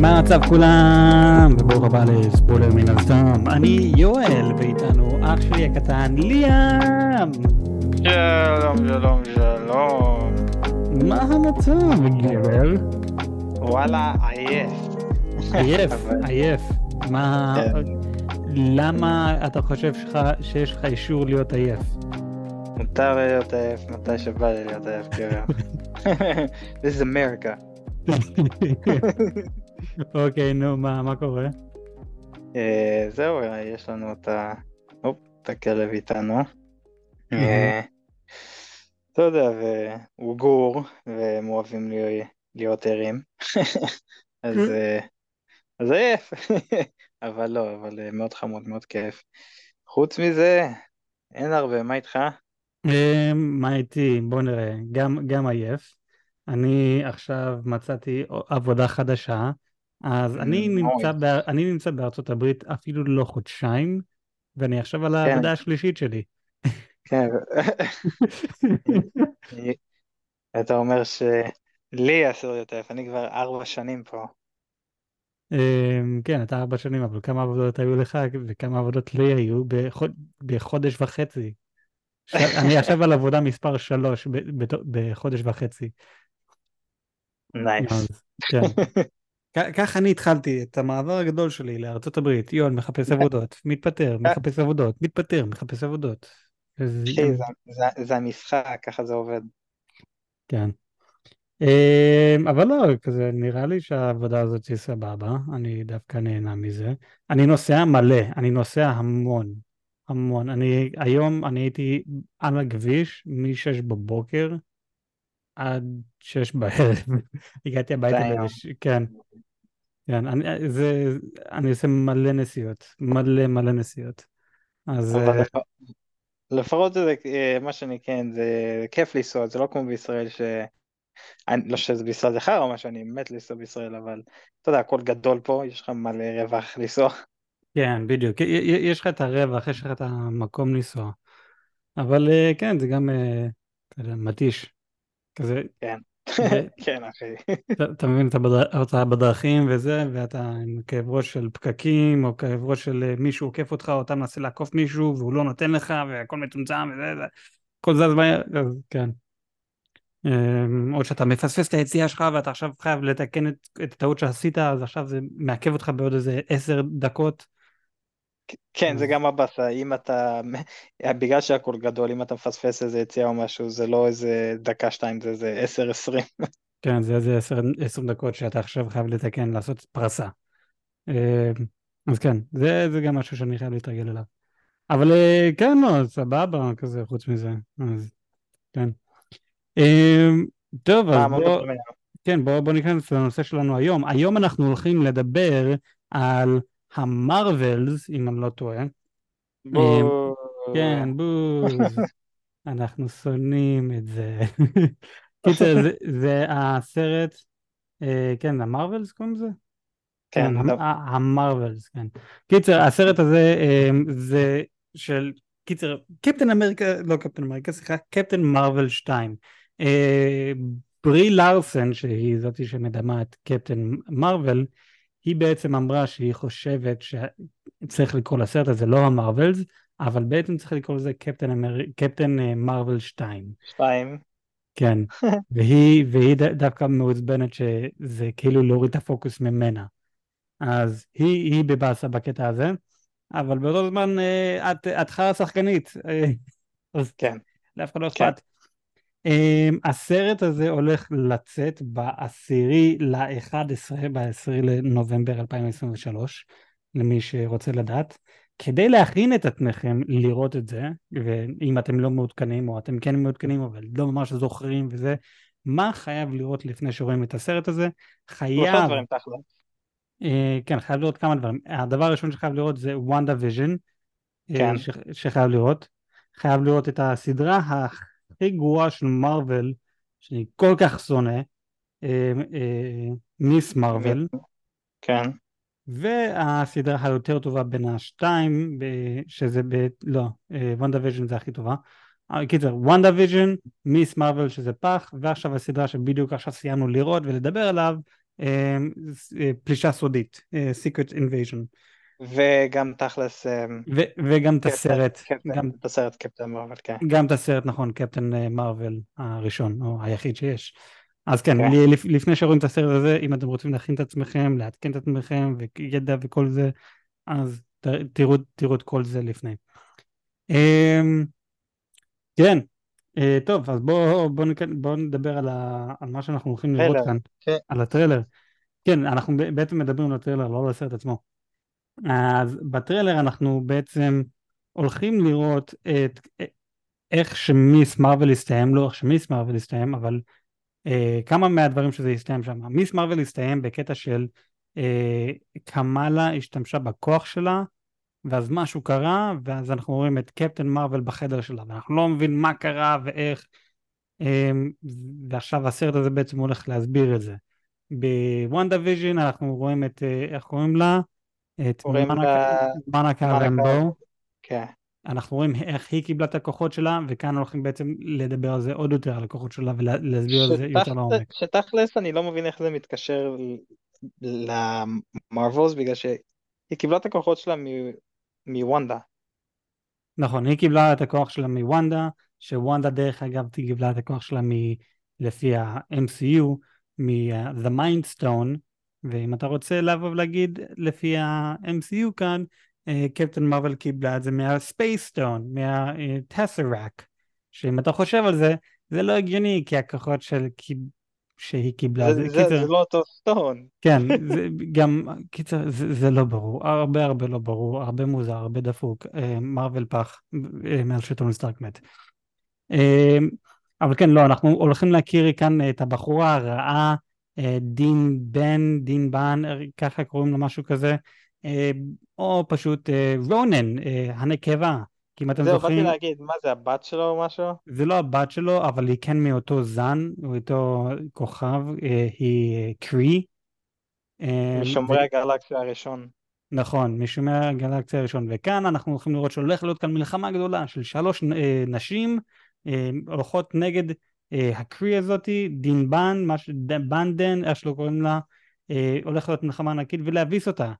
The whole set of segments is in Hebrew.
מה המצב כולם? וברוך הבא לספוילר מן הסתם. אני יואל, ואיתנו אח שלי הקטן ליאם. שלום, שלום, שלום. מה המצב, גבר? וואלה, עייף. עייף, עייף. מה... כן. למה אתה חושב שיש לך אישור להיות עייף? מותר להיות עייף מתי שבא לי להיות עייף, גבר. This is America. אוקיי, נו, מה מה קורה? אה, זהו, אה, יש לנו את ה... הופ, את הכלב איתנו. אה, אתה יודע, והוא גור, והם אוהבים להיות ערים. אז אז עייף. אבל לא, אבל מאוד חמוד, מאוד כיף. חוץ מזה, אין הרבה, מה איתך? מה איתי? בוא נראה, גם עייף. אני עכשיו מצאתי עבודה חדשה, אז אני Mm, נמצא. באר... אני נמצא בארצות הברית אפילו לא חודשיים, ואני עכשיו על כן. העבודה השלישית שלי. כן, אתה אומר שלי אסור להיות עייף, אני כבר ארבע שנים פה. אה, כן, אתה ארבע שנים, אבל כמה עבודות היו לך וכמה עבודות לי היו בחוד... בחודש וחצי. אני עכשיו על עבודה מספר שלוש. בחודש וחצי. נייס. כן. ככה אני התחלתי את המעבר הגדול שלי לארצות הברית. יון מחפש עבודות, מתפטר, מחפש עבודות, מתפטר, מחפש עבודות. זה- זה המשחק, ככה זה עובד. כן. אמ, אבל לא, כזה נראה לי שהעבודה הזאת היא סבבה, אני דווקא נהנה מזה. אני נוסע מלא, אני נוסע המון, המון. אני היום אני הייתי על הכביש מ-6 בבוקר עד 6 בערב. הגעתי הביתה בש... כן. כן, אני, זה, אני עושה מלא נסיעות, מלא מלא נסיעות. אז אה, לפ- לפחות זה, אה, מה שאני כן, זה כיף לנסוע, זה לא כמו בישראל ש... אני- לא שזה בישראל זה חרא או משהו, אני מת לנסוע בישראל, אבל אתה יודע, הכל גדול פה, יש לך מלא רווח לנסוע. כן, בדיוק, יש לך את הרווח, יש לך את המקום לנסוע. אבל אה, כן, זה גם, מתיש. כזה, כן, כן אחי. אתה, מבין, אתה, בדר, אתה בדרכים וזה, ואתה עם כאב ראש של פקקים, או כאב ראש של אה, מישהו עוקף אותך, או אתה מנסה לעקוף מישהו, והוא לא נותן לך, והכל מצומצם, וזה, זה, הכל זז מהר, אז כן. אמ, או שאתה מפספס את היציאה שלך ואתה עכשיו חייב לתקן את הטעות שעשית, אז עכשיו זה מעכב אותך בעוד איזה עשר דקות. כן, זה אז- גם הבאסה, אם אתה, בגלל שהכל גדול, אם אתה מפספס איזה יציאה או משהו, זה לא איזה דקה שתיים, זה איזה עשר עשרים. כן, זה איזה עשר, עשר דקות שאתה עכשיו חייב לתקן, לעשות פרסה. אמ, אז כן, זה, זה גם משהו שאני חייב להתרגל אליו. אבל אה, כן, לא, סבבה, כזה, חוץ מזה. אז כן. טוב, אז מה, מה בוא, מדברים היום? כן, בוא, בוא ניכנס לנושא שלנו היום. היום אנחנו הולכים לדבר על המרווילס, אם אני לא טועה. בוא. כן, בוז. אנחנו שונאים את זה. קיצר, זה, זה הסרט, אה, כן, המרווילס קוראים לזה? כן. ה- המרווילס, כן. קיצר, הסרט הזה אה, זה של, קיצר, קפטן אמריקה, לא קפטן אמריקה, סליחה, קפטן מרוויל 2. אה, ברי לארסן, שהיא זאתי שמדמה את קפטן מרוויל, היא בעצם אמרה שהיא חושבת שצריך לקרוא לסרט הזה לא המרווילס, אבל בעצם צריך לקרוא לזה קפטן, אמר... קפטן אה, מרוויל 2. שתיים. כן, והיא, והיא ד- דווקא מעוצבנת שזה כאילו להוריד את הפוקוס ממנה. אז היא, היא בבאסה בקטע הזה, אבל באותו זמן אה, את, את חרא שחקנית, אה, אז כן. לאף אחד לא כן. אכפת. Um, הסרט הזה הולך לצאת בעשירי ל-11, ב-10 לנובמבר 2023, למי שרוצה לדעת. כדי להכין את עצמכם לראות את זה, ואם אתם לא מעודכנים או אתם כן מעודכנים אבל לא ממש זוכרים וזה, מה חייב לראות לפני שרואים את הסרט הזה? חייב, דברים תכל'ס. אה, כן, חייב לראות כמה דברים. הדבר הראשון שחייב לראות זה וונדה ויז'ן, כן. שחייב לראות. חייב לראות את הסדרה הכי גרועה של מארוול, שאני כל כך שונא, אה, אה, מיס מארוול, כן. והסדרה היותר טובה בין השתיים, שזה ב... לא, וונדה ויז'ן זה הכי טובה. אה, קיצר, וונדה ויז'ן, מיס מארוול שזה פח, ועכשיו הסדרה שבדיוק עכשיו סיימנו לראות ולדבר עליו, אה, אה, פלישה סודית, אה, Secret Invasion. וגם תכלס... אה, ו- וגם את הסרט, גם, את הסרט קפטן מרוויל, כן. גם את הסרט, נכון, קפטן אה, מרוויל הראשון, או היחיד שיש. אז כן, כן. לפ- לפני שרואים את הסרט הזה, אם אתם רוצים להכין את עצמכם, לעדכן את עצמכם, וידע וכל זה, אז ת- תראו, תראו את כל זה לפני. אמ, כן, אה, טוב, אז בואו בוא, בוא נדבר על, ה, על מה שאנחנו הולכים לראות כאן, כן. על הטריילר. כן, אנחנו בעצם מדברים על הטריילר, לא על הסרט עצמו. אז בטריילר אנחנו בעצם הולכים לראות את איך שמיס מרוויל הסתיים, לא איך שמיס מרוויל הסתיים, אבל אה, כמה מהדברים שזה הסתיים שם. מיס מרוויל הסתיים בקטע של אה, קמאלה השתמשה בכוח שלה, ואז משהו קרה, ואז אנחנו רואים את קפטן מרוויל בחדר שלה, ואנחנו לא מבין מה קרה ואיך, אה, ועכשיו הסרט הזה בעצם הולך להסביר את זה. בוונדה ויז'ין אנחנו רואים את, אה, איך קוראים לה? את מנקה. רמבו. כן. אנחנו רואים איך היא קיבלה את הכוחות שלה, וכאן הולכים בעצם לדבר על זה עוד יותר, על הכוחות שלה, ולהסביר על זה יותר לעומק. שתכלס אני לא מבין איך זה מתקשר למרווילס בגלל שהיא קיבלה את הכוחות שלה מוונדה. נכון, היא קיבלה את הכוח שלה מוונדה, שוונדה דרך אגב קיבלה את הכוח שלה מ... לפי ה-MCU, מ-The Mind Stone, ואם אתה רוצה לבוא ולהגיד לפי ה-MCU כאן, אה, קפטן מרוויל קיבלה את זה Stone, מה-Tesseract, שאם אתה חושב על זה, זה לא הגיוני, כי הכוחות של... שהיא קיבלה, זה, זה, זה לא אותו סטון. כן, זה גם, קיצר, זה, זה לא ברור, הרבה הרבה לא ברור, הרבה מוזר, הרבה דפוק, אה, מרוויל פח אה, מאז שטוני סטארק מת. אה, אבל כן, לא, אנחנו הולכים להכיר כאן את הבחורה הרעה, אה, דין בן, דין בן, אה, ככה קוראים לה משהו כזה, אה, או פשוט אה, רונן, אה, הנקבה, כי אם אתם זהו, זוכרים, באתי להגיד, מה זה, הבת שלו או משהו? זה לא הבת שלו, אבל היא כן מאותו זן, מאותו כוכב, אה, היא אה, קרי. אה, משומרי ו- הגלקסיה הראשון. נכון, משומרי הגלקסיה הראשון, וכאן אנחנו הולכים לראות שהולך להיות כאן מלחמה גדולה של שלוש אה, נשים אה, הולכות נגד אה, הקרי הזאתי, דין בן, מה ש... ד- בנדן, איך שלא קוראים לה, אה, הולך להיות מלחמה ענקית ולהביס אותה.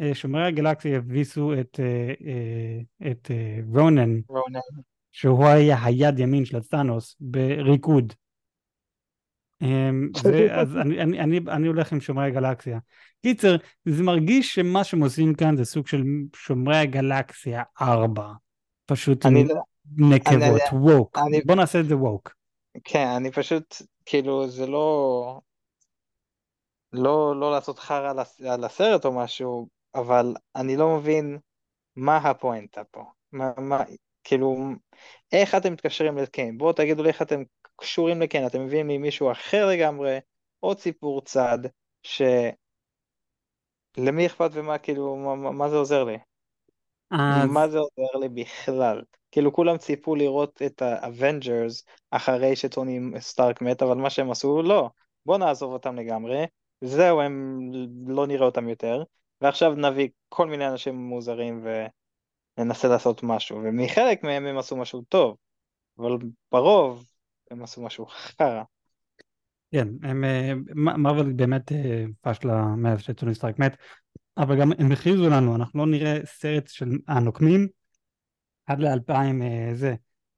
אה, שומרי הגלקסיה הביסו את, אה, אה, את אה, רונן, רונן. שהוא היה היד ימין של סטאנוס בריקוד. אמ, זה, אז אני, אני, אני, אני הולך עם שומרי הגלקסיה. קיצר, זה מרגיש שמה שהם עושים כאן זה סוג של שומרי הגלקסיה 4. פשוט אני לא- נקבות, ווק. אני- בוא נעשה את זה ווק. כן, אני פשוט, כאילו, זה לא... לא, לא לעשות חרא על הס- על הסרט או משהו, אבל אני לא מבין מה הפואנטה פה. מה, מה, כאילו, איך אתם מתקשרים לקאנג? בואו תגידו לי איך אתם קשורים לקאנג. אתם מביאים לי מישהו אחר לגמרי, עוד סיפור צד, ש... למי אכפת ומה, כאילו, מה, מה- מה זה עוזר לי? אז מה זה עוזר לי בכלל? כאילו כולם ציפו לראות את האבנג'רס אחרי שטוני סטארק מת, אבל מה שהם עשו, לא. בוא נעזוב אותם לגמרי, זהו, הם לא נראה אותם יותר, ועכשיו נביא כל מיני אנשים מוזרים וננסה לעשות משהו, ומחלק מהם הם עשו משהו טוב, אבל ברוב הם עשו משהו חרא. כן, הם, אה, מרוויל באמת אה, פשלה מאז שטוני סטארק מת, אבל גם הם הכריזו לנו, אנחנו לא נראה סרט של הנוקמים עד ל-2000, זה,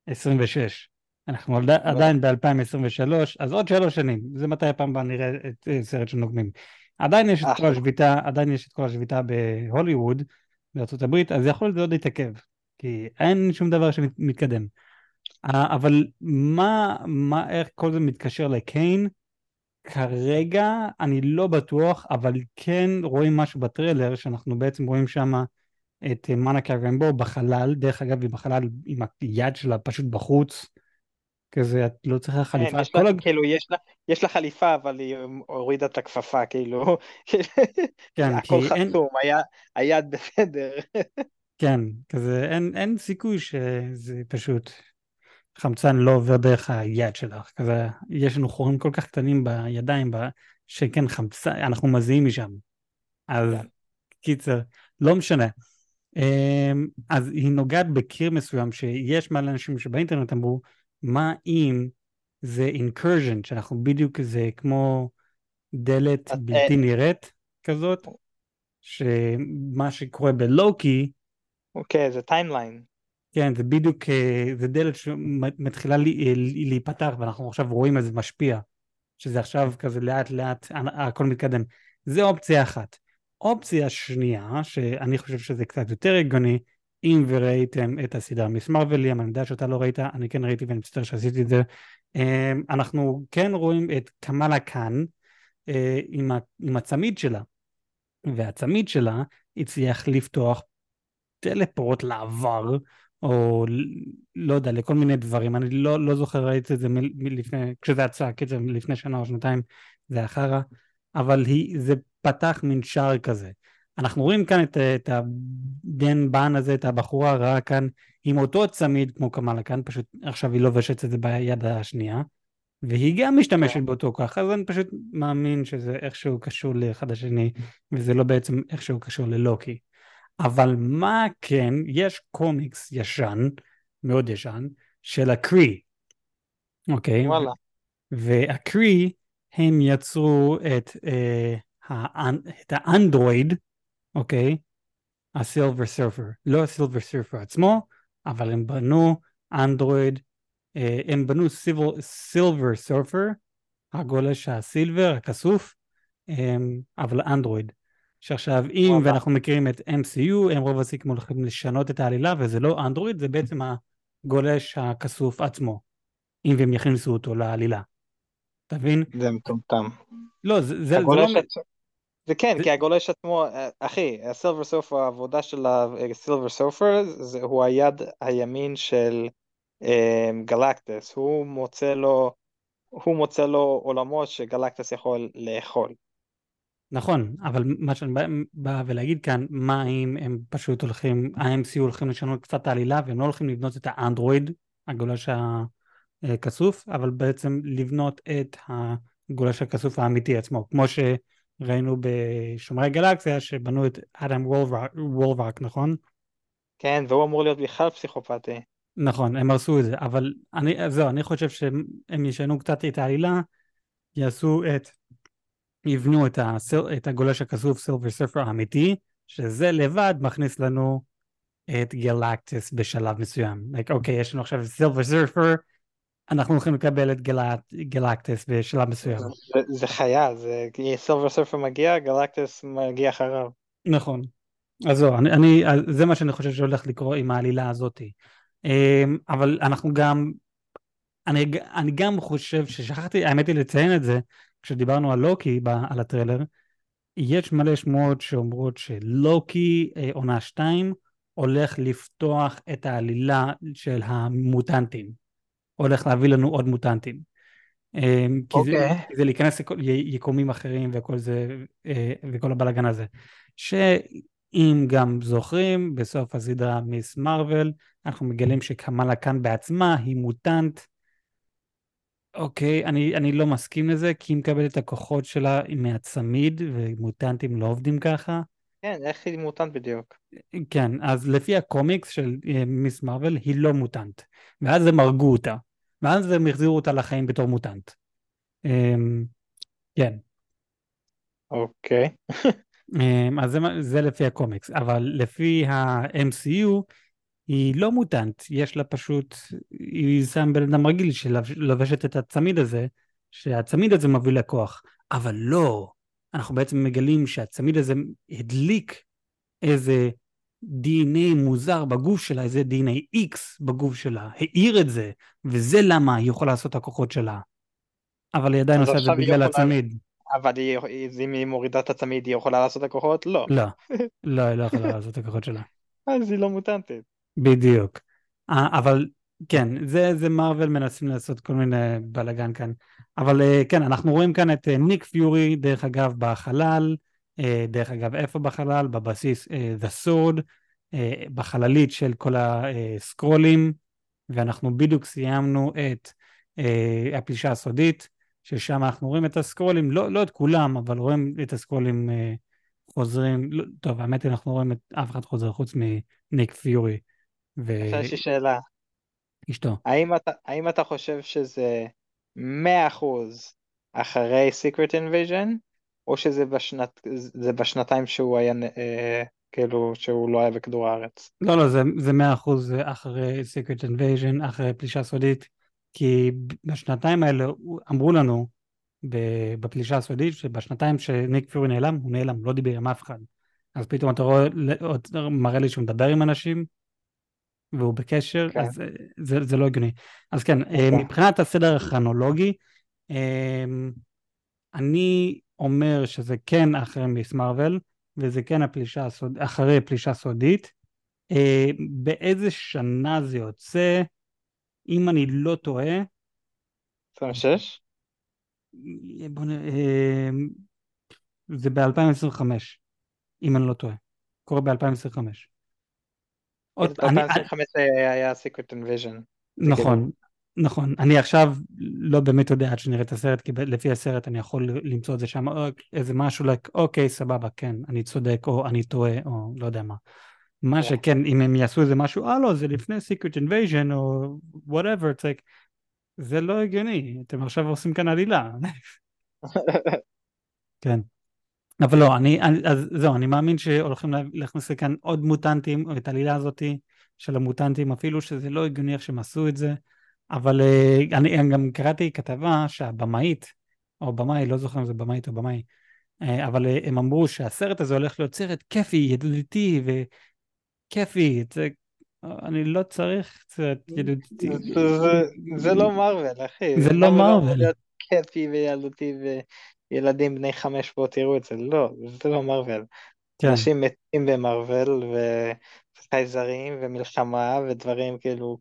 26. אנחנו עד- עדיין ב-2023, אז עוד שלוש שנים, זה מתי הפעם הבאה נראה את אה, סרט של נוקמים. עדיין יש את כל אחלה. השביתה, עדיין יש את כל השביתה בהוליווד, בארצות הברית, אז יכול להיות זה עוד יתעכב, כי אין שום דבר שמתקדם. אה, אבל מה, מה, איך כל זה מתקשר לקיין? כרגע אני לא בטוח, אבל כן רואים משהו בטריילר, שאנחנו בעצם רואים שם את אה, מנקה רמבו בחלל, דרך אגב היא בחלל עם היד שלה פשוט בחוץ, כזה את לא צריכה חליפה, כן, יש לה, הג... כאילו, יש לה, יש לה חליפה, אבל היא הורידה את הכפפה, כאילו, כן, הכל כי אין, חסום, היה, היד בסדר. כן, כזה אין, אין סיכוי שזה פשוט חמצן לא עובר דרך היד שלך, כזה יש לנו חורים כל כך קטנים בידיים, ב... שכן חמצן, אנחנו מזיעים משם, אז כן. קיצר, לא משנה. אמ, אז היא נוגעת בקיר מסוים שיש מלא אנשים שבאינטרנט אמרו, מה אם זה incursion, שאנחנו בדיוק זה כמו דלת בלתי אה. נראית כזאת, שמה שקורה בלוקי, אוקיי, זה timeline. כן, זה בדיוק, אה, זה דלת שמתחילה אה, להיפתח ואנחנו עכשיו רואים איזה משפיע, שזה עכשיו כזה לאט לאט הכל מתקדם. זה אופציה אחת. אופציה שנייה, שאני חושב שזה קצת יותר הגיוני, אם וראיתם את הסדרה מיס מרווילי, אני יודע שאתה לא ראית, אני כן ראיתי ואני מצטער שעשיתי את זה. אה, אנחנו כן רואים את קמאלה קאן אה, עם הצמיד שלה, והצמיד שלה הצליח לפתוח טלפורט לעבר, או לא יודע, לכל מיני דברים, אני לא, לא זוכר, ראיתי את זה מלפני, כשזה יצא, קיצר, לפני שנה או שנתיים, זה אחרה, אבל היא, זה פתח מין שער כזה. אנחנו רואים כאן את, את הבן בן הזה, את הבחורה הרעה כאן, עם אותו צמיד כמו קמאלה כאן, פשוט עכשיו היא לובשת את זה ביד השנייה, והיא גם משתמשת באותו כוח, אז אני פשוט מאמין שזה איכשהו קשור לאחד השני, וזה לא בעצם איכשהו קשור ללוקי. אבל מה כן, יש קומיקס ישן, מאוד ישן, של הקרי, אוקיי? וואלה. והקרי, הם יצרו את, אה, את האנדרואיד, אוקיי? הסילבר סרפר. לא הסילבר סרפר עצמו, אבל הם בנו אנדרואיד, אה, הם בנו סילבר סרפר, הגולש הסילבר, הכסוף, אה, אבל אנדרואיד. שעכשיו אם וואלה. ואנחנו מכירים את MCU הם רוב הסיכום הולכים לשנות את העלילה וזה לא אנדרואיד זה בעצם הגולש הכסוף עצמו אם הם יכניסו אותו לעלילה. אתה מבין? זה מטומטם. לא זה, זה, זה לא... הגולש כן, זה- כי הגולש עצמו, אה, אחי, הסילבר סופר, העבודה של הסילבר סופר, זה- הוא היד הימין של אה, גלקטס, הוא מוצא לו, הוא מוצא לו עולמות שגלקטס יכול לאכול. נכון, אבל מה שאני בא, בא ולהגיד כאן, מה אם הם פשוט הולכים, ה-MCU הולכים לשנות קצת העלילה והם לא הולכים לבנות את האנדרואיד, הגולש הכסוף, אבל בעצם לבנות את הגולש הכסוף האמיתי עצמו, כמו שראינו בשומרי גלקסיה שבנו את אדם וולברק, וולברק, נכון? כן, והוא אמור להיות בכלל פסיכופתי. נכון, הם הרסו את זה, אבל אני, זהו, אני חושב שהם ישנו קצת את העלילה, יעשו את, יבנו את, הסל, את הגולש הכסוף סילבר סרפר האמיתי, שזה לבד מכניס לנו את גלקטס בשלב מסוים. like, אוקיי, יש לנו עכשיו סילבר סרפר, אנחנו הולכים לקבל את גלק, גלקטס בשלב מסוים. זה, זה חיה, זה, סילבר סרפר מגיע, גלקטס מגיע אחריו. נכון. אז זהו, אני, אני, זה מה שאני חושב שהולך לקרות עם העלילה הזאתי. אמ, אבל אנחנו גם, אני, אני גם חושב ששכחתי, האמת היא לציין את זה, כשדיברנו על לוקי, על הטריילר, יש מלא שמועות שאומרות שלוקי אה, עונה 2 הולך לפתוח את העלילה של המוטנטים. הולך להביא לנו עוד מוטנטים. אמ, כי זה, אוקיי. כי זה להיכנס לכל י- יקומים אחרים וכל זה, אה, וכל הבלאגן הזה. שאם גם זוכרים, בסוף הסדרה מיס מרוויל, אנחנו מגלים שקמאלה כאן בעצמה היא מוטנט. אוקיי, אני, אני לא מסכים לזה, כי היא מקבלת את הכוחות שלה מהצמיד, ומוטנטים לא עובדים ככה. כן, איך היא מוטנט בדיוק? כן, אז לפי הקומיקס של אה, מיס מרוויל, היא לא מוטנט. ואז הם הרגו אותה. ואז הם החזירו אותה לחיים בתור מוטנט. אמ, כן. אוקיי. אמ, אז זה, זה לפי הקומיקס, אבל לפי ה-MCU היא לא מוטנט, יש לה פשוט, היא שם בן אדם רגיל שלובשת את הצמיד הזה, שהצמיד הזה מביא לכוח, אבל לא, אנחנו בעצם מגלים שהצמיד הזה הדליק איזה DNA מוזר בגוף שלה, איזה DNA X בגוף שלה, האיר את זה, וזה למה היא יכולה לעשות את הכוחות שלה. אבל היא עדיין עושה את זה בגלל יכולה- הצמיד. אבל היא, אם היא מורידה את הצמיד, היא יכולה לעשות את הכוחות? לא. לא, לא, היא לא יכולה לעשות את הכוחות שלה. אז היא לא מוטנטית. בדיוק. אה, אבל כן, זה, זה מארוול מנסים לעשות כל מיני בלאגן כאן. אבל אה, כן, אנחנו רואים כאן את אה, ניק פיורי, דרך אגב, בחלל, אה, דרך אגב, איפה בחלל? בבסיס אה, The Sword, אה, בחללית של כל הסקרולים, ואנחנו בדיוק סיימנו את אה, הפלישה הסודית, ששם אנחנו רואים את הסקרולים, לא, לא את כולם, אבל רואים את הסקרולים אה, חוזרים, לא, טוב, האמת היא אנחנו רואים את אף אחד חוזר חוץ מניק פיורי עכשיו יש לי שאלה. ואשתו. האם אתה, האם אתה חושב שזה 100% אחרי Secret Invasion, או שזה בשנת, זה בשנתיים שהוא היה, אה, כאילו, שהוא לא היה בכדור הארץ. לא, לא, זה, זה 100% אחרי Secret Invasion, אחרי פלישה סודית, כי בשנתיים האלה אמרו לנו, בפלישה הסודית, שבשנתיים שניק פיורי נעלם, הוא נעלם, לא דיבר עם אף אחד. אז פתאום אתה רואה, מראה לי שהוא מדבר עם אנשים, והוא בקשר. כן. אז זה, זה לא הגיוני. אז כן, okay. אוקיי. מבחינת הסדר הכרונולוגי, אמ, אני אומר שזה כן אחרי מיס מרוויל, וזה כן הפלישה הסוד... אחרי פלישה סודית. אה, באיזה שנה זה יוצא? אם אני לא טועה... 26? בוא נ... אה, זה ב-2025, אם אני לא טועה. קורה ב-2025. ב-2025 היה Secret Invasion. נכון, נכון. אני עכשיו לא באמת יודע עד שנראה את הסרט, כי לפי הסרט אני יכול למצוא את זה שם, איזה משהו, like, אוקיי, סבבה, כן, אני צודק, או אני טועה, או לא יודע מה. מה שכן, אם הם יעשו איזה משהו, אה לא, זה לפני Secret Invasion, או whatever, it's like, זה לא הגיוני, אתם עכשיו עושים כאן עלילה. כן. אבל לא, אני, אני, אז זהו, אני מאמין שהולכים להכניס לכאן עוד מוטנטים, את העלילה הזאתי של המוטנטים, אפילו שזה לא הגיוני איך שהם עשו את זה, אבל אה, אני, אני גם קראתי כתבה שהבמאית, או במאי, לא זוכר אם זה במאית או במאי, אה, אבל אה, הם אמרו שהסרט הזה הולך להיות סרט כיפי, ידידותי וכיפי, זה, אני לא צריך סרט ידידותי. זה לא מרוויל, אחי. זה לא מרוויל. כיפי וילדותי וילדים בני חמש פה תראו את זה, לא, זה לא מרוויל. כן. אנשים מתים במרוויל וחייזרים ומלחמה ודברים כאילו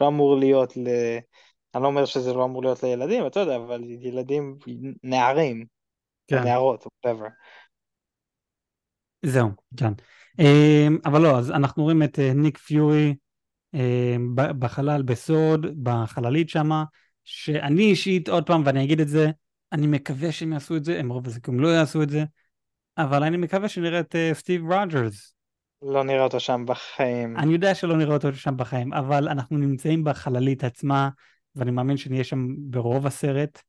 לא אמור להיות ל... אני לא אומר שזה לא אמור להיות לילדים, אתה יודע, אבל ילדים, נערים, כן. נערות, whatever. זהו, כן. אבל לא, אז אנחנו רואים את אה, ניק פיורי אמ, בחלל בסוד, בחללית שמה, שאני אישית, עוד פעם, ואני אגיד את זה, אני מקווה שהם יעשו את זה, הם רוב הסיכום לא יעשו את זה, אבל אני מקווה שנראה את אה, סטיב רוג'רס. לא נראה אותו שם בחיים. אני יודע שלא נראה אותו שם בחיים, אבל אנחנו נמצאים בחללית עצמה, ואני מאמין שנהיה שם ברוב הסרט,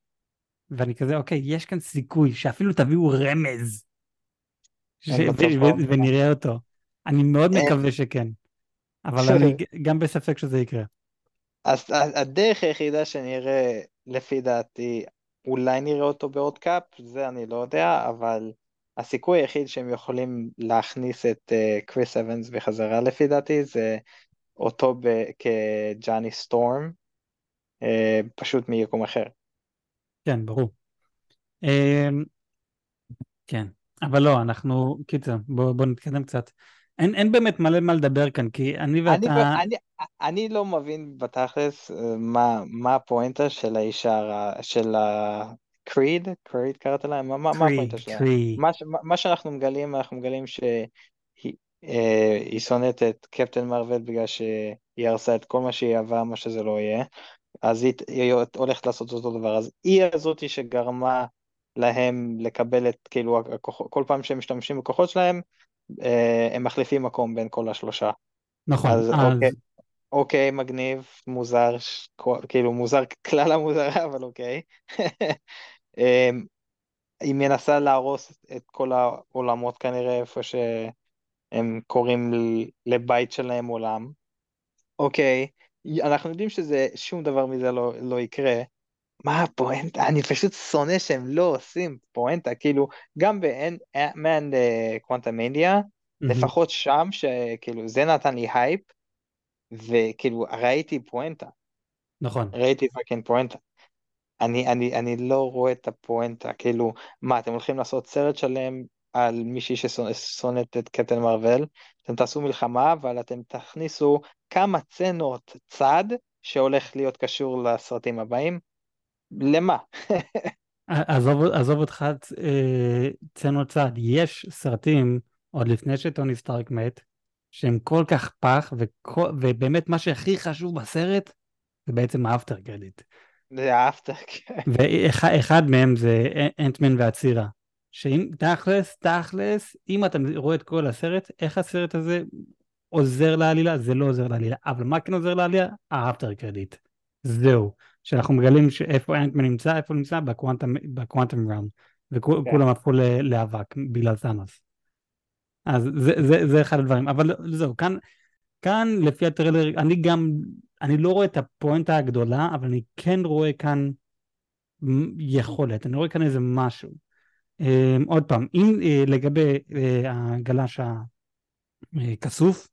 ואני כזה, אוקיי, יש כאן סיכוי שאפילו תביאו רמז, ש... ו- ונראה אותו. אני מאוד מקווה שכן, אבל אני גם בספק שזה יקרה. אז הדרך היחידה שנראה, לפי דעתי, אולי נראה אותו בעוד קאפ, זה אני לא יודע, אבל הסיכוי היחיד שהם יכולים להכניס את קריס uh, אבנס בחזרה לפי דעתי זה אותו כג'אני סטורם, uh, פשוט מיקום אחר. כן, ברור. Uh, כן, אבל לא, אנחנו, קיצר, בואו בוא נתקדם קצת. אין, אין באמת מלא מה לדבר כאן, כי אני ואתה... אני, אני, אני לא מבין בתכלס אה, מה, מה הפואנטה של האישה, של קריד, קריד קראת להם? מה, הפואנטה שלה? מה, שאנחנו מגלים, אנחנו מגלים שהיא אה, שונאת את קפטן מרוויל בגלל שהיא הרסה את כל מה שהיא אהבה, מה שזה לא יהיה, אז היא, היא הולכת לעשות אותו דבר. אז היא הזאתי שגרמה להם לקבל את, כאילו, הכוח, כל פעם שהם משתמשים בכוחות שלהם, אה, הם מחליפים מקום בין כל השלושה. נכון, אז... אז... אוקיי, אוקיי, מגניב, מוזר, כאילו מוזר כלל המוזר, אבל אוקיי. אמ, היא מנסה להרוס את כל העולמות כנראה איפה שהם קוראים לבית שלהם עולם. אוקיי, אנחנו יודעים שזה, שום דבר מזה לא, לא יקרה. מה הפואנטה? אני פשוט שונא שהם לא עושים פואנטה, כאילו, גם ב-Ant-Man קוונטמניה, לפחות שם, שכאילו, זה נתן לי הייפ, וכאילו, ראיתי פואנטה. נכון. ראיתי fucking פואנטה. אני, אני, אני לא רואה את הפואנטה, כאילו, מה, אתם הולכים לעשות סרט שלם על מישהי ששונאת את קפטן מרוויל, אתם תעשו מלחמה, אבל אתם תכניסו כמה סצנות צד שהולך להיות קשור לסרטים הבאים, למה? עזוב, עזוב אותך אה, צנות צד, יש סרטים, עוד לפני שטוני סטארק מת, שהם כל כך פח, וכל, ובאמת מה שהכי חשוב בסרט, זה בעצם האפטר קרדיט. זה האפטר, כן. ואחד מהם זה אנטמן והצירה. שאם תכלס, תכלס, אם אתה רואה את כל הסרט, איך הסרט הזה עוזר לעלילה? זה לא עוזר לעלילה. אבל מה כן עוזר לעלילה? האפטר קרדיט. זהו. שאנחנו מגלים שאיפה אנטמן נמצא, איפה הוא נמצא? בקוואנטום ראם. וכולם כן. הפכו לאבק בגלל תאנוס. אז זה, זה, זה אחד הדברים. אבל זהו, כאן, כאן לפי הטריילר, אני גם, אני לא רואה את הפואנטה הגדולה, אבל אני כן רואה כאן יכולת, אני רואה כאן איזה משהו. אה, עוד פעם, אם אה, לגבי אה, הגלש הכסוף,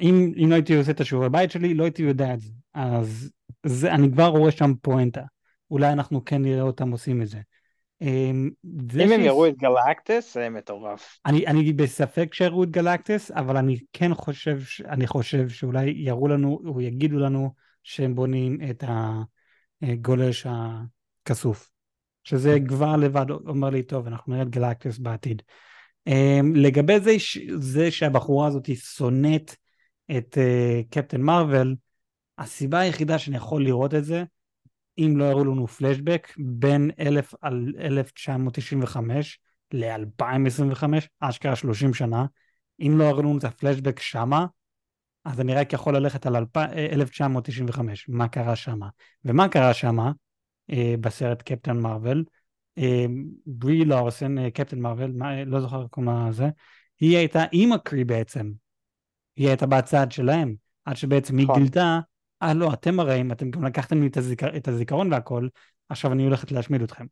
אם, אם לא הייתי עושה את השיעורי בית שלי, לא הייתי יודע את זה. אז זה, אני כבר רואה שם פואנטה. אולי אנחנו כן נראה אותם עושים את זה. אם הם יראו את גלקטס, זה מטורף. אני, אני בספק שיראו את גלקטס, אבל אני כן חושב, אני חושב שאולי יראו לנו, או יגידו לנו שהם בונים את הגולש הכסוף. שזה כבר לבד אומר לי, טוב, אנחנו נראה את גלקטס בעתיד. לגבי זה, זה שהבחורה הזאת שונאת את קפטן מרוויל, הסיבה היחידה שאני יכול לראות את זה, אם לא יראו לנו פלשבק בין 1000 על 1995 ל-2025, אשכרה 30 שנה, אם לא יראו לנו את הפלשבק שמה, אז אני רק יכול ללכת על 1995, מה קרה שמה. ומה קרה שמה אה, בסרט קפטן מרוויל? אה, ברי לורסן, אה, קפטן מרוויל, לא זוכר מה זה, היא הייתה עם הקרי בעצם. היא הייתה בצד שלהם, עד שבעצם היא נכון. גילתה אה לא, אתם הרי אם אתם גם לקחתם לי את, הזיכר, את הזיכרון והכל, עכשיו אני הולכת להשמיד אתכם.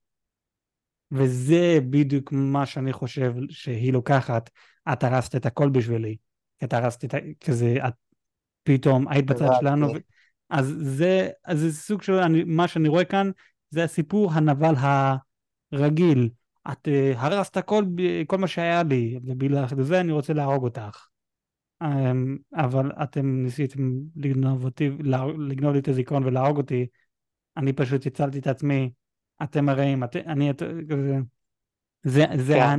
וזה בדיוק מה שאני חושב שהיא לוקחת, את הרסת את הכל בשבילי, את הרסת את ה... כזה, את פתאום היית בצד שלנו, ו... אז זה, אז זה סוג של, אני, מה שאני רואה כאן, זה הסיפור הנבל הרגיל. את uh, הרסת כל, כל מה שהיה לי, ובגלל זה אני רוצה להרוג אותך. אמ, אבל אתם ניסיתם לגנוב אותי, לגנוב לי את הזיכרון ולהרוג אותי, אני פשוט הצלתי את עצמי, אתם הרעים, את, אני, את, זה, זה, כן. ה,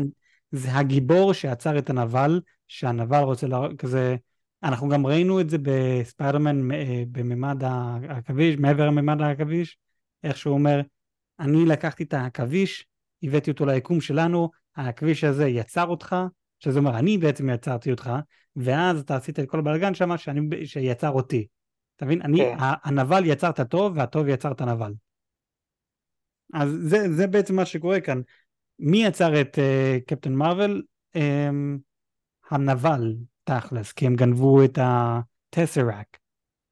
זה הגיבור שעצר את הנבל, שהנבל רוצה להרוג, כזה, אנחנו גם ראינו את זה בספיידרמן אה, בממד העכביש, מעבר לממד העכביש, איך שהוא אומר, אני לקחתי את העכביש, הבאתי אותו ליקום שלנו, העכביש הזה יצר אותך, שזה אומר, אני בעצם יצרתי אותך, ואז אתה עשית את כל הבלאגן שם שאני, שיצר אותי. אתה מבין? אני, כן. הנבל יצר את הטוב, והטוב יצר את הנבל. אז זה, זה בעצם מה שקורה כאן. מי יצר את uh, קפטן מרוויל? Um, הנבל, תכלס, כי הם גנבו את הטסראק.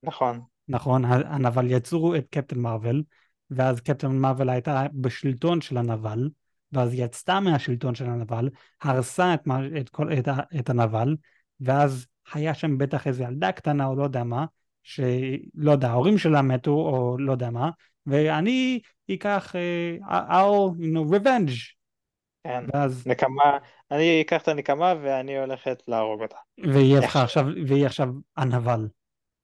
נכון. נכון, הנבל יצרו את קפטן מרוויל, ואז קפטן מרוויל הייתה בשלטון של הנבל, ואז יצאה מהשלטון של הנבל, הרסה את, את, כל, את, את הנבל, ואז היה שם בטח איזה ילדה קטנה או לא יודע מה, שלא יודע, ההורים שלה מתו או לא יודע מה, ואני אקח, I'll, you know, revenge. כן, ואז... נקמה, אני אקח את הנקמה ואני הולכת להרוג אותה. והיא הפכה עכשיו, והיא עכשיו הנבל.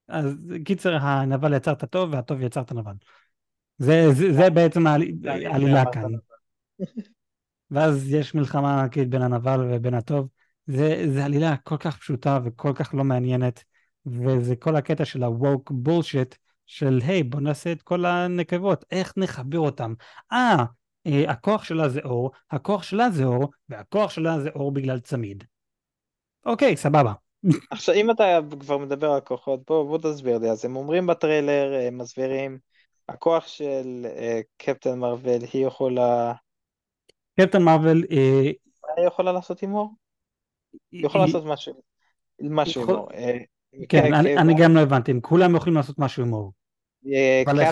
אז קיצר, הנבל יצר את הטוב והטוב יצר את הנבל. זה, זה, זה בעצם העלילה כאן. ואז יש מלחמה כאילו בין הנבל ובין הטוב. זה, זה עלילה כל כך פשוטה וכל כך לא מעניינת, וזה כל הקטע של ה-woke bullshit של היי hey, בוא נעשה את כל הנקבות, איך נחבר אותם? אה, אה, הכוח שלה זה אור, הכוח שלה זה אור, והכוח שלה זה אור בגלל צמיד. אוקיי, סבבה. עכשיו אם אתה כבר מדבר על כוחות, בוא, בוא תסביר לי, אז הם אומרים בטריילר, הם מסבירים, הכוח של אה, קפטן מרוויל היא יכולה... קפטן מרוויל... אה... היא יכולה לעשות הימור? היא יכולה לעשות משהו, משהו אור. אה, כן, אני גם לא הבנתי, הם כולם יכולים לעשות משהו אור. אה, אבל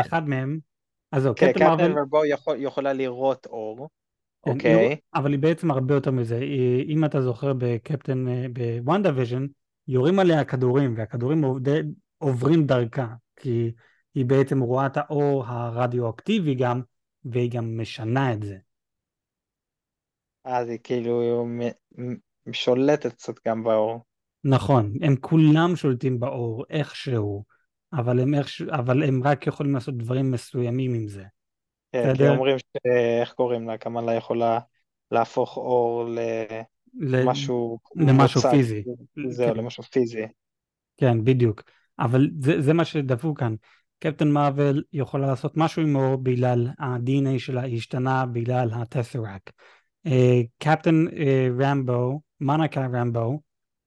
אחד מהם, אז זהו, קפטן מרוויל... ורבו יכולה לראות אור. כן, אוקיי. אבל היא בעצם הרבה יותר מזה. אם אתה זוכר בקפטן, בוונדה ויז'ן, יורים עליה כדורים, והכדורים עוברים דרכה, כי היא בעצם רואה את האור הרדיואקטיבי גם, והיא גם משנה את זה. אז היא כאילו שולטת קצת גם באור. נכון, הם כולם שולטים באור איכשהו, אבל הם, איכשהו, אבל הם רק יכולים לעשות דברים מסוימים עם זה. כן, כי אומרים שאיך קוראים לה, קמאלה יכולה להפוך אור למשהו... למשהו מוצג, פיזי. זהו, כן. למשהו פיזי. כן, בדיוק. אבל זה, זה מה שדפו כאן. קפטן מרוויל יכולה לעשות משהו אור בגלל ה-DNA שלה השתנה בגלל הטסראק. קפטן רמבו, מנקה רמבו,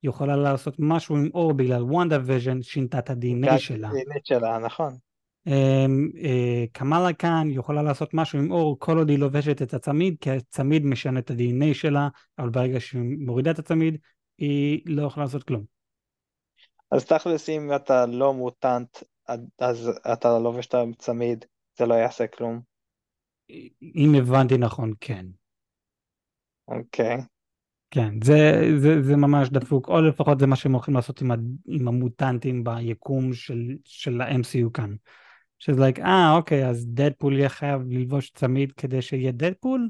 יכולה לעשות משהו עם אור בגלל וונדה ויז'ן שינתה את ה-DNA שלה. שלה, נכון. אה, קמאלה כאן יכולה לעשות משהו עם אור כל עוד היא לובשת את הצמיד, כי הצמיד משנה את ה-DNA שלה, אבל ברגע שהיא מורידה את הצמיד, היא לא יכולה לעשות כלום. אז תכלס אם אתה לא מוטנט, אז אתה לובש את הצמיד, זה לא יעשה כלום. אם הבנתי נכון, כן. אוקיי. כן, זה, זה, זה ממש דפוק, או לפחות זה מה שהם הולכים לעשות עם, ה, עם המוטנטים ביקום של, של ה-MCU כאן. שזה like, אה, אוקיי, אז דדפול יהיה חייב ללבוש צמיד כדי שיהיה דדפול?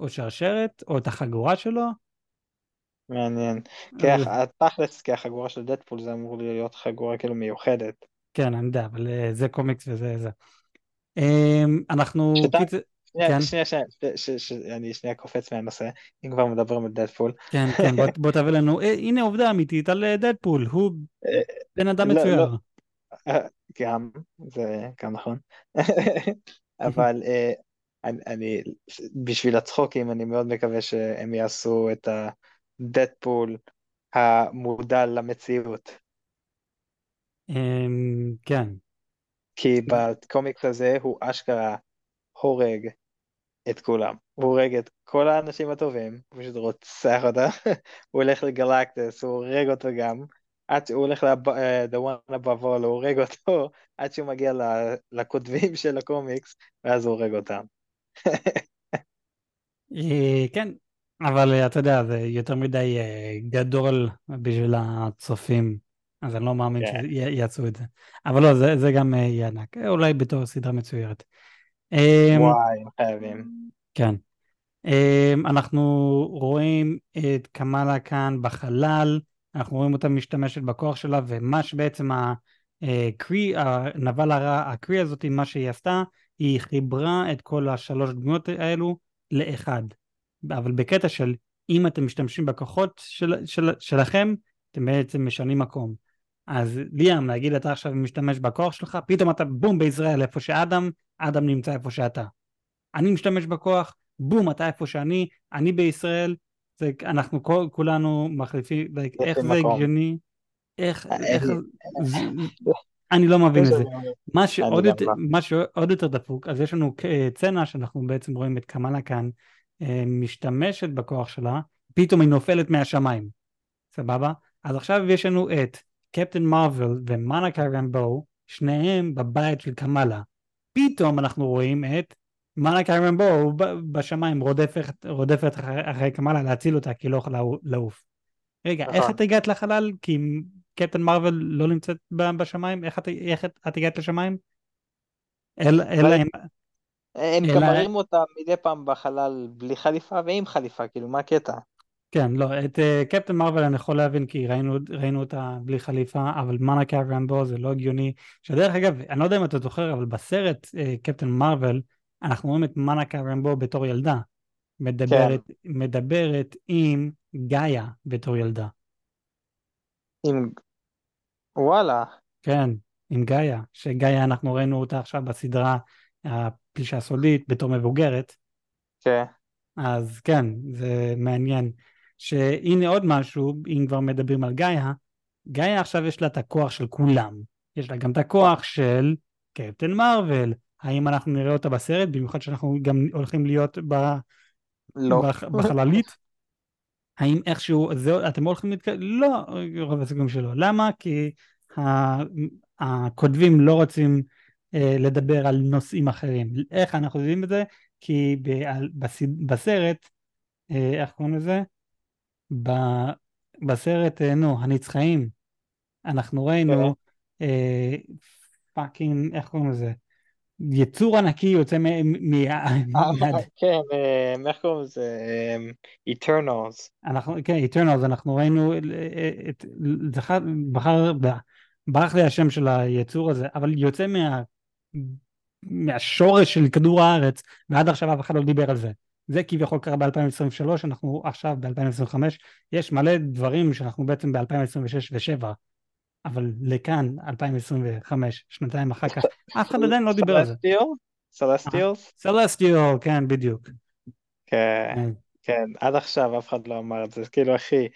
או שרשרת? או את החגורה שלו? מעניין. תכלס, כי החגורה של דדפול זה אמור להיות חגורה כאילו מיוחדת. כן, אני יודע, אבל אה, זה קומיקס וזה זה. אמ, אנחנו... שנייה, שנייה, שנייה, אני שנייה קופץ מהנושא, אם כבר מדברים על דדפול. כן, כן, בוא תביא לנו, אה, הנה עובדה אמיתית על אה, דדפול, הוא בן אדם לא, מצויר. לא. גם, זה גם נכון. אבל אני, בשביל הצחוקים, אני מאוד מקווה שהם יעשו את הדדפול המודע למציאות. אמ, כן. כי בקומיקס הזה הוא אשכרה הורג את כולם. הוא הורג את כל האנשים הטובים, הוא פשוט רוצח אותה, הוא הולך לגלקטס, הוא הורג אותו גם, עד שהוא הולך ל-The one above all, הוא הורג אותו, עד שהוא מגיע לכותבים של הקומיקס, ואז הוא הורג אותם. אה, כן, אבל אה, אתה יודע, זה יותר מדי אה, גדול בשביל הצופים, אז אני לא מאמין כן. שיעשו את זה. אבל לא, זה, זה גם יהיה ענק, אולי בתור סדרה מצוירת. וואי, חייבים. כן. אנחנו רואים את קמאלה כאן בחלל, אנחנו רואים אותה משתמשת בכוח שלה, ומה שבעצם הקרי, הנבל הרע, הקרי הזאת, מה שהיא עשתה, היא חיברה את כל השלוש דמויות האלו לאחד. אבל בקטע של אם אתם משתמשים בכוחות של, של, שלכם, אתם בעצם משנים מקום. אז ליאם, להגיד אתה עכשיו משתמש בכוח שלך, פתאום אתה בום בישראל איפה שאדם, אדם נמצא איפה שאתה. אני משתמש בכוח, בום אתה איפה שאני, אני בישראל, זה, אנחנו כל, כולנו מחליפים, like, איך זה הגיוני, איך, אה, איך, זה, אני לא מבין את זה. מה שעוד, יותר, מה שעוד יותר דפוק, אז יש לנו צנע שאנחנו בעצם רואים את קמאלה כאן אה, משתמשת בכוח שלה, פתאום היא נופלת מהשמיים, סבבה? אז עכשיו יש לנו את קפטן מרוויל ומנקה רמבו, שניהם בבית של קמאלה. פתאום אנחנו רואים את מנקה רמבו בשמיים רודפת, רודפת אחרי קמאלה להציל אותה כי לא יכולה לעוף. רגע, איך נכון. את הגעת לחלל? כי קפטן מרוויל לא נמצאת בשמיים? איך את, איך את, את הגעת לשמיים? אלא אם... הם גם מראים אותה מדי פעם בחלל בלי חליפה ועם חליפה, כאילו מה הקטע? כן, לא, את uh, קפטן מרוויל אני יכול להבין כי ראינו, ראינו אותה בלי חליפה, אבל מנקה רמבו זה לא הגיוני. שדרך אגב, אני לא יודע אם אתה זוכר, אבל בסרט uh, קפטן מרוויל, אנחנו רואים את מנקה רמבו בתור ילדה. מדברת, כן. מדברת עם גאיה בתור ילדה. עם... וואלה. כן, עם גאיה, שגאיה אנחנו ראינו אותה עכשיו בסדרה הפלישה הסודית בתור מבוגרת. כן. אז כן, זה מעניין. שהנה עוד משהו, אם כבר מדברים על גאיה, גאיה עכשיו יש לה את הכוח של כולם. יש לה גם את הכוח של קפטן מרוויל. האם אנחנו נראה אותה בסרט, במיוחד שאנחנו גם הולכים להיות ב... לא. בח... בחללית? האם איכשהו, זה, אתם הולכים להתקדם? לא, רוב הסיכויים שלא. למה? כי הכותבים לא רוצים אה, לדבר על נושאים אחרים. איך אנחנו יודעים את זה? כי בסרט, אה, איך קוראים לזה? בסרט, אה, נו, הנצחאים, אנחנו ראינו פאקינג, איך קוראים לזה? יצור ענקי יוצא מ... כן, איך קוראים לזה? איטרנלס. אנחנו, כן, איטרנלס, אנחנו ראינו את... בחר... ברח לי השם של היצור הזה, אבל יוצא מה... מהשורש של כדור הארץ, ועד עכשיו אף אחד לא דיבר על זה. זה כביכול קרה ב-2023, אנחנו עכשיו ב-2025, יש מלא דברים שאנחנו בעצם ב-2026 ו-2027, אבל לכאן, 2025, שנתיים אחר כך, אף אחד עדיין לא דיבר על זה. Celestials? Celestial, כן, בדיוק. כן, כן, עד עכשיו אף אחד לא אמר את זה, כאילו אחי,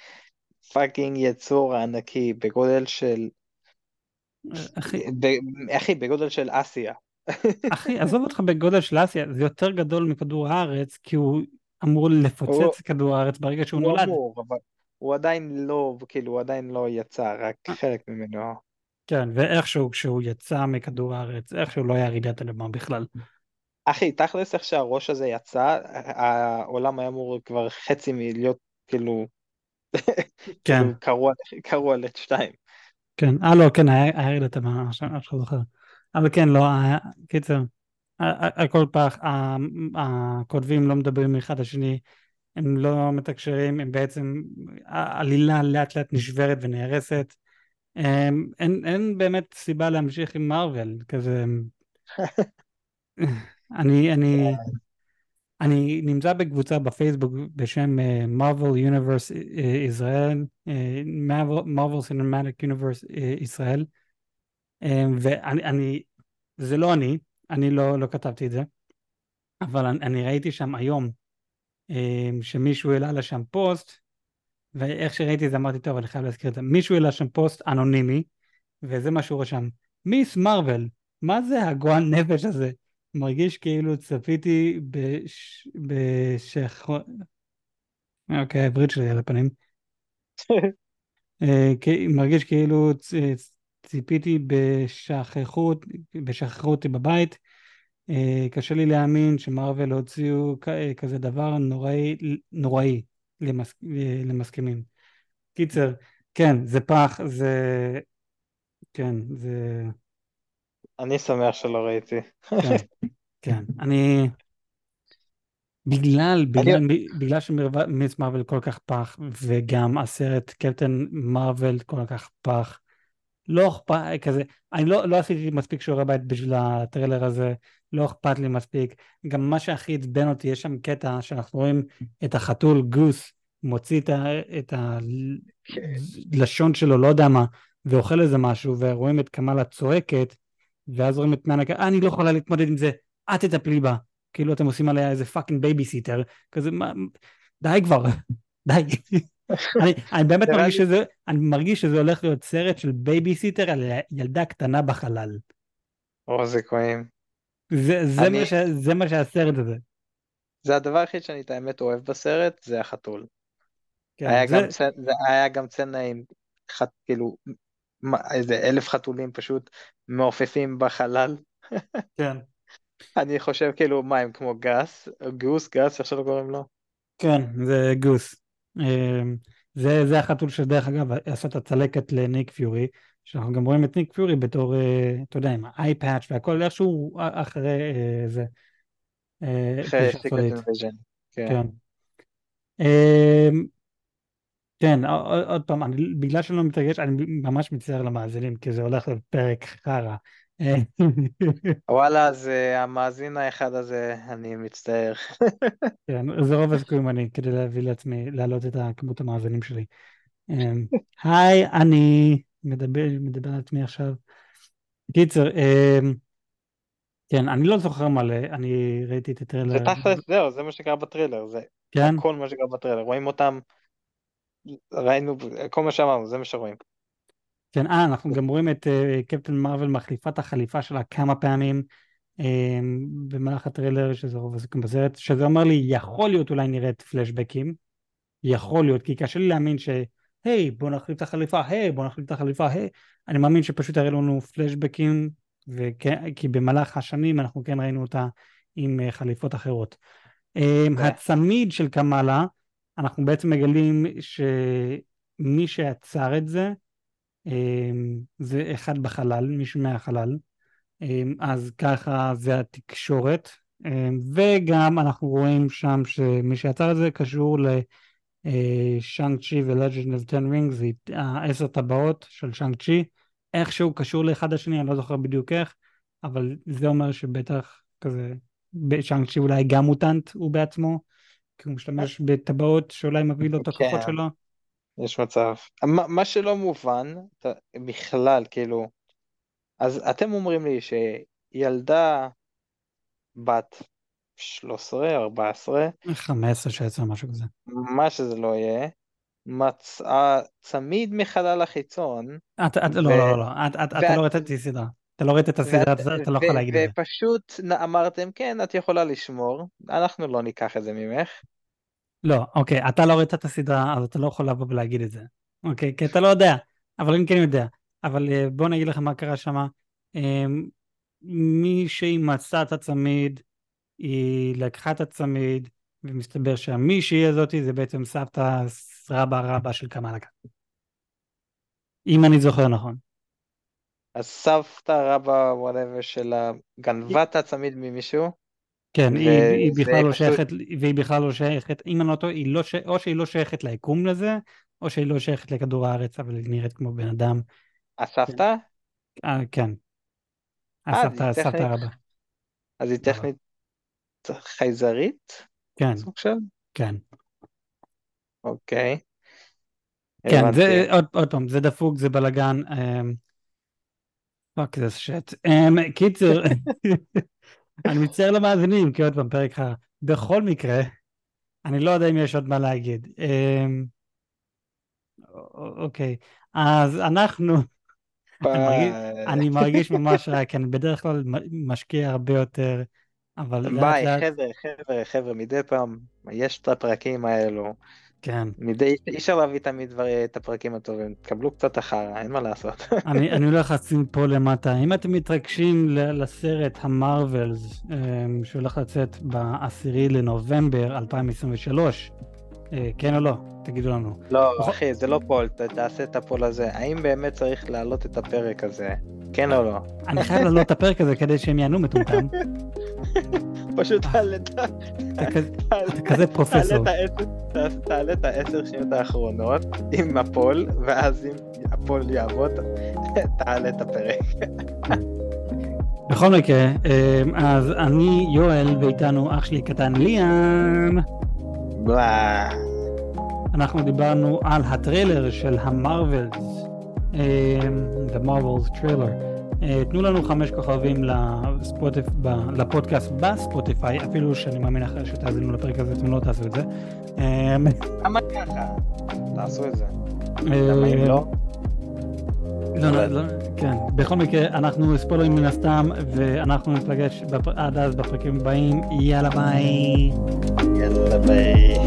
fucking יצור ענקי בגודל של... ב- אחי, בגודל של אסיה. אחי, עזוב אותך בגודל של אסיה, זה יותר גדול מכדור הארץ, כי הוא אמור הוא- לפוצץ את כדור הארץ ברגע שהוא הוא נולד. אמור, אבל הוא עדיין לא, כאילו, הוא עדיין לא יצא, רק חלק ממנו. כן, ואיכשהו כשהוא יצא מכדור הארץ, איכשהו לא היה רעידת אדמה בכלל. אחי, תכלס איך שהראש הזה יצא, העולם היה אמור כבר חצי מלהיות, כאילו, כן, כאילו, קרוע- קרוע לשתיים. כן, אה לא, כן, היה רעידת אדמה, עכשיו זוכר. אבל כן, לא, היה- קיצר, ה- ה- הכל פח, ה- הכותבים לא מדברים אחד לשני, הם לא מתקשרים, הם בעצם, העלילה לאט לאט נשברת ונהרסת. אין, אין באמת סיבה להמשיך עם מארוול, כזה... אני, אני, אני נמצא בקבוצה בפייסבוק בשם אה, Universe אה, ישראל, אה, Cinematic Universe אה, ישראל, אה, ואני, אני, זה לא אני, אני לא, לא כתבתי את זה, אבל אני, אני ראיתי שם היום אה, שמישהו העלה לשם פוסט, ואיך שראיתי את זה אמרתי, טוב, אני חייב להזכיר את זה, מישהו העלה שם פוסט אנונימי, וזה מה שהוא רשם, מיס מרוויל, מה זה הגועל נפש הזה? מרגיש כאילו צפיתי בש... בשח... אוקיי, העברית שלי על הפנים. אה, מרגיש כאילו צ- ציפיתי בשכחות, בשכחו אותי בבית. אה, קשה לי להאמין שמרוויל הוציאו אה, כזה דבר נוראי, נוראי למס... אה, למסכימים. קיצר, כן, זה פח, זה... כן, זה... אני שמח שלא ראיתי. כן, כן. אני... בגלל, בגלל, בגלל שמיס מרוויל כל כך פח, וגם הסרט קפטן מרוויל כל כך פח, לא אכפת, כזה, אני לא, לא עשיתי מספיק שיעורי בית בשביל הטריילר הזה, לא אכפת לי מספיק. גם מה שהכי עצבן אותי, יש שם קטע שאנחנו רואים את החתול גוס מוציא את, ה, את הלשון שלו, לא יודע מה, ואוכל איזה משהו, ורואים את קמאלה צועקת, ואז רואים את מוניקה, אני לא יכולה להתמודד עם זה, את תטפלי בה. כאילו אתם עושים עליה איזה fucking בייביסיטר, כזה, מה, די כבר, די. אני, אני באמת מרגיש שזה, אני מרגיש שזה הולך להיות סרט של בייביסיטר על ילדה קטנה בחלל. או זה כהן. זה, זה, אני- מה ש, זה מה שהסרט הזה. זה הדבר היחיד שאני את האמת אוהב בסרט, זה החתול. כן, היה זה, גם צנ- זה היה גם צנע עם חת, כאילו, איזה אלף חתולים פשוט מעופפים בחלל. כן, אני חושב כאילו, מה הם כמו גס, גוס, גס, שלא קוראים לו? כן, זה גוס. אמ, זה, זה החתול שדרך אגב עשה את הצלקת לניק פיורי, שאנחנו גם רואים את ניק פיורי בתור, אה, אתה יודע, עם האייפאץ' והכל איכשהו אחרי אה, זה. אה, אחרי. כן. כן. אמ, כן, עוד פעם, אני, בגלל שאני לא מתרגש, אני ממש מצטער למאזינים, כי זה הולך להיות פרק חרא. אה, וואלה, אז אה, המאזין האחד הזה, אני מצטער. כן, זה רוב הסיכויים אני, כדי להביא לעצמי, להעלות את כמות המאזינים שלי. אמ, היי, אני מדבר, מדבר על עצמי עכשיו. קיצר, אמ, כן, אני לא זוכר מלא, אני ראיתי את זה הטריילר. תכלס, זהו, זה מה שקרה בטרילר, זה כן, הכל מה שקרה בטרילר. רואים אותם, ראינו, כל מה שאמרנו, זה מה שרואים. כן, אה, אנחנו גם רואים את אה, קפטן מרוויל מחליפה את החליפה שלה כמה פעמים אה, במהלך הטריילר, שזה רוב הסיכום בסרט, שזה אומר לי, יכול להיות אולי נראית פלשבקים, יכול להיות, כי קשה לי להאמין ש... היי, בוא נחליף את החליפה, היי, בוא נחליף את החליפה, היי. אני מאמין שפשוט יראו לנו פלשבקים, וכן, כי במהלך השנים אנחנו כן ראינו אותה עם אה, חליפות אחרות. אה, כן. הצמיד של קמאלה, אנחנו בעצם מגלים שמי שעצר את זה, אמ, זה אחד בחלל, מישהו מהחלל, אמ, אז ככה זה התקשורת, אמ, וגם אנחנו רואים שם שמי שיצר את זה קשור לשאנג צ'י of Ten Rings, זה העשר טבעות של שאנג צ'י, איכשהו קשור לאחד השני, אני לא זוכר בדיוק איך, אבל זה אומר שבטח כזה, שאנג צ'י אולי גם מוטנט הוא בעצמו, כי הוא משתמש בטבעות שאולי מביא לו את הכוחות כן. שלו. יש מצב. מה, מה שלא מובן, אתה- בכלל, כאילו, אז אתם אומרים לי שילדה בת 13, 14, 15, 16, משהו כזה. מה שזה לא יהיה, מצאה צמיד מחלל החיצון. את, את, לא, לא, לא, לא, את, את, אתה לא ראית את הסדרה. אתה לא ראית את הסדרה, אתה לא יכול להגיד את זה. ופשוט אמרתם, כן, את יכולה לשמור, אנחנו לא ניקח את זה ממך. לא, אוקיי, אתה לא ראית את הסדרה, אז אתה לא יכול לבוא ולהגיד את זה. אוקיי, כי אתה לא יודע, אבל אני כן יודע. אבל אה, בוא נגיד לך מה קרה שם. אמ, מישהי מצאה את הצמיד, היא לקחה את הצמיד, ומסתבר שהמישהי הזאתי זה בעצם סבתא רבא רבא של קמאלקה. אם אני זוכר נכון. הסבתא רבא וואטאבר שלה גנבה את הצמיד ממישהו? כן, ו... היא, היא בכלל לא שייכת, והיא בכלל לא שייכת, אם אני לא טועה, לא ש... או שהיא לא שייכת ליקום לזה, או שהיא לא שייכת לכדור הארץ, אבל היא נראית כמו בן אדם. הסבתא? אה, כן. הסבתא, הסבתא רבה. אז היא טכנית חייזרית? כן. כן. אוקיי. כן, זה עוד, עוד פעם, זה דפוק, זה בלאגן. fuck this shit. קיצר, אני מצטער למאזינים, כי עוד פעם, פרק חרא. בכל מקרה, אני לא יודע אם יש עוד מה להגיד. אמ, אוקיי, אז אנחנו, אני מרגיש ממש רע, כי אני בדרך כלל משקיע הרבה יותר, אבל ביי, חבר'ה, חבר'ה, חבר'ה, מדי פעם, יש את הפרקים האלו. כן. מדי, אי אפשר להביא תמיד דבר, את הפרקים הטובים, תקבלו קצת אחרה, אין מה לעשות. אני, אני הולך לשים פה למטה, אם אתם מתרגשים לסרט המרווילס אמ, שהולך לצאת ב-10 לנובמבר 2023, אה, כן או לא? תגידו לנו. לא, אחי, זה לא פול, תעשה את הפול הזה. האם באמת צריך להעלות את הפרק הזה? כן או לא? אני חייב להעלות את הפרק הזה כדי שהם יענו מטומטם. פשוט תעלה את ה... אתה כזה פרופסור. תעלה את העשר שניות האחרונות עם הפול, ואז אם הפול יעבוד, תעלה את הפרק. בכל מקרה, אמ, אז אני יואל ואיתנו אח שלי קטן ליאם. אנחנו דיברנו על הטריילר של המרווילס, אמ, The Marvels Trailer. אה, תנו לנו חמש כוכבים לספוטיפ... לפודקאסט בספוטיפיי, אפילו שאני מאמין אחרי שתאזינו לפרק הזה, אתם לא תעשו את זה. למה ככה? תעשו את זה. למה אם לא? לא, לא, לא, כן, בכל מקרה, אנחנו ספוילרים מן הסתם, ואנחנו נפגש עד אז בפרקים הבאים, יאללה ביי. יאללה ביי.